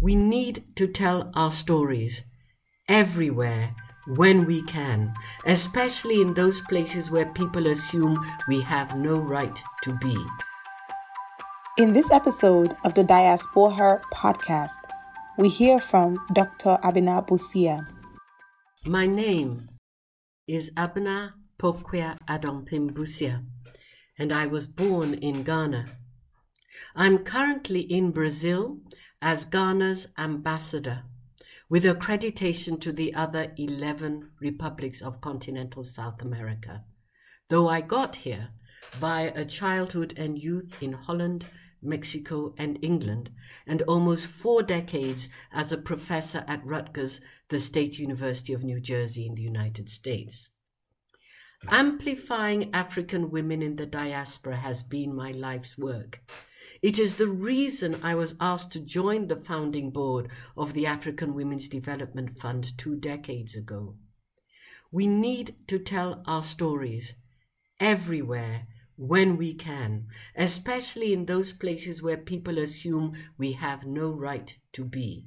We need to tell our stories everywhere when we can, especially in those places where people assume we have no right to be. In this episode of the Diaspora podcast, we hear from Dr. Abena Busia. My name is Abena Pokua Adompim Busia, and I was born in Ghana. I'm currently in Brazil as Ghana's ambassador with accreditation to the other 11 republics of continental South America. Though I got here via a childhood and youth in Holland, Mexico, and England, and almost four decades as a professor at Rutgers, the State University of New Jersey in the United States. Amplifying African women in the diaspora has been my life's work. It is the reason I was asked to join the founding board of the African Women's Development Fund two decades ago. We need to tell our stories everywhere when we can, especially in those places where people assume we have no right to be,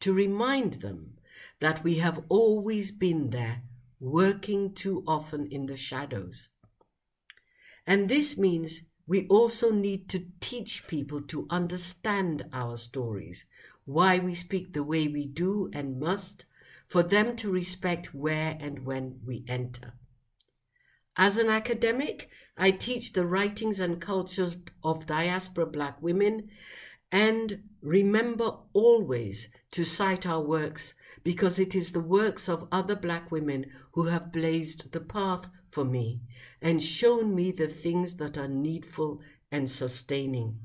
to remind them that we have always been there, working too often in the shadows. And this means we also need to teach people to understand our stories, why we speak the way we do and must, for them to respect where and when we enter. As an academic, I teach the writings and cultures of diaspora black women and remember always to cite our works because it is the works of other black women who have blazed the path for me and shown me the things that are needful and sustaining.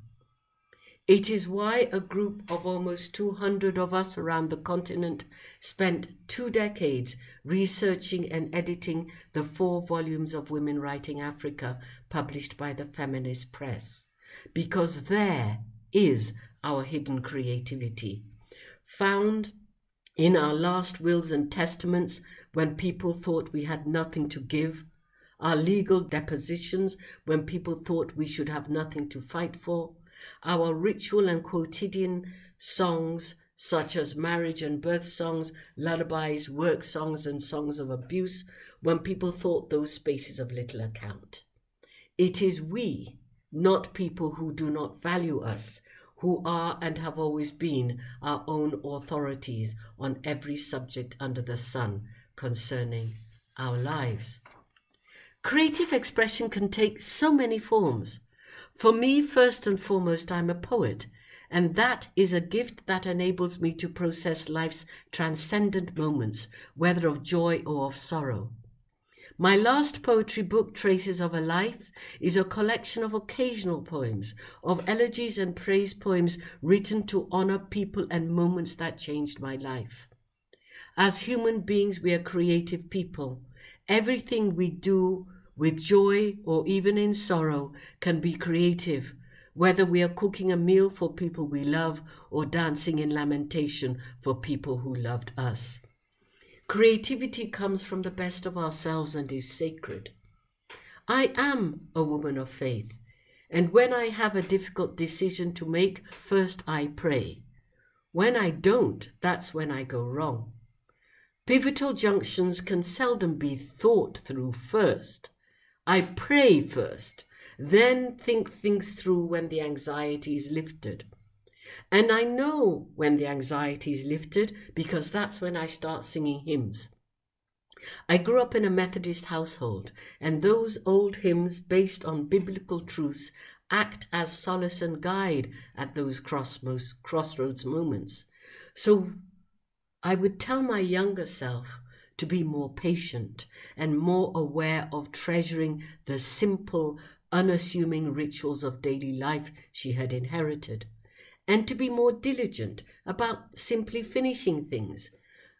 It is why a group of almost 200 of us around the continent spent two decades researching and editing the four volumes of Women Writing Africa published by the Feminist Press, because there is our hidden creativity, found in our last wills and testaments when people thought we had nothing to give our legal depositions when people thought we should have nothing to fight for, our ritual and quotidian songs such as marriage and birth songs, lullabies, work songs, and songs of abuse when people thought those spaces of little account. It is we, not people who do not value us, who are and have always been our own authorities on every subject under the sun concerning our lives. Creative expression can take so many forms. For me, first and foremost, I'm a poet, and that is a gift that enables me to process life's transcendent moments, whether of joy or of sorrow. My last poetry book, Traces of a Life, is a collection of occasional poems, of elegies and praise poems written to honor people and moments that changed my life. As human beings, we are creative people. Everything we do with joy or even in sorrow can be creative, whether we are cooking a meal for people we love or dancing in lamentation for people who loved us. Creativity comes from the best of ourselves and is sacred. I am a woman of faith, and when I have a difficult decision to make, first I pray. When I don't, that's when I go wrong. Pivotal junctions can seldom be thought through first. I pray first, then think things through when the anxiety is lifted. And I know when the anxiety is lifted because that's when I start singing hymns. I grew up in a Methodist household, and those old hymns based on biblical truths act as solace and guide at those crossroads moments. So I would tell my younger self to be more patient and more aware of treasuring the simple, unassuming rituals of daily life she had inherited, and to be more diligent about simply finishing things.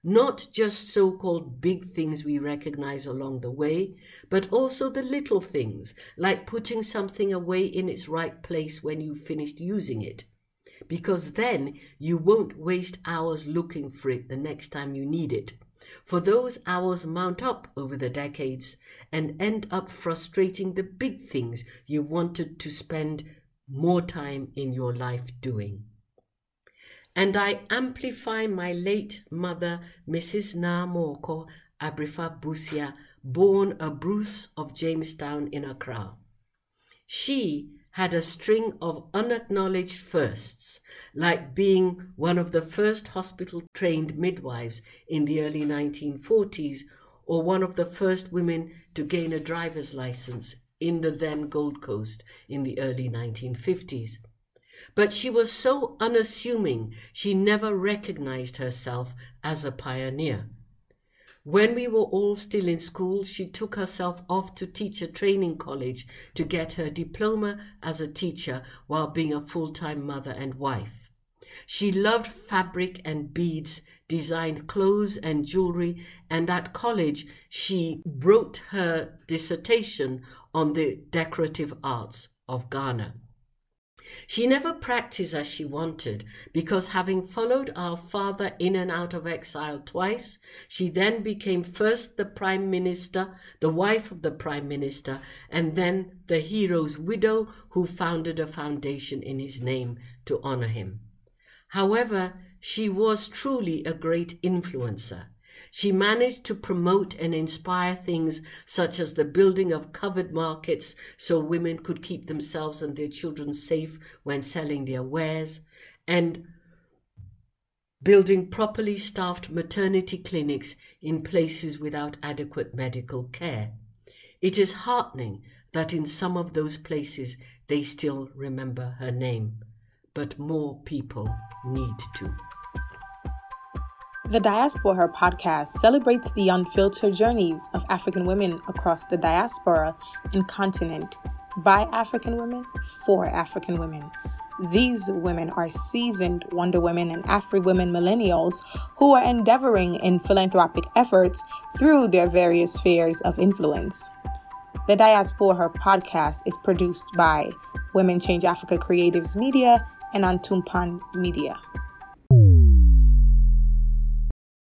Not just so called big things we recognize along the way, but also the little things, like putting something away in its right place when you've finished using it because then you won't waste hours looking for it the next time you need it for those hours mount up over the decades and end up frustrating the big things you wanted to spend more time in your life doing. and I amplify my late mother, Mrs. Naa Morkor Abrefa Busia, born a Bruce of Jamestown in Accra. She had a string of unacknowledged firsts, like being one of the first hospital trained midwives in the early 1940s or one of the first women to gain a driver's license in the then Gold Coast in the early 1950s. But she was so unassuming, she never recognized herself as a pioneer. When we were all still in school, she took herself off to teacher training college to get her diploma as a teacher while being a full time mother and wife. She loved fabric and beads, designed clothes and jewelry, and at college she wrote her dissertation on the decorative arts of Ghana. She never practiced as she wanted because, having followed our father in and out of exile twice, she then became first the Prime Minister, the wife of the Prime Minister, and then the hero's widow who founded a foundation in his name to honor him. However, she was truly a great influencer. She managed to promote and inspire things such as the building of covered markets so women could keep themselves and their children safe when selling their wares, and building properly staffed maternity clinics in places without adequate medical care. It is heartening that in some of those places they still remember her name, but more people need to. The Diaspora Her podcast celebrates the unfiltered journeys of African women across the diaspora and continent by African women for African women. These women are seasoned Wonder Women and Afri women millennials who are endeavoring in philanthropic efforts through their various spheres of influence. The Diaspora Her podcast is produced by Women Change Africa Creatives Media and Antumpan Media.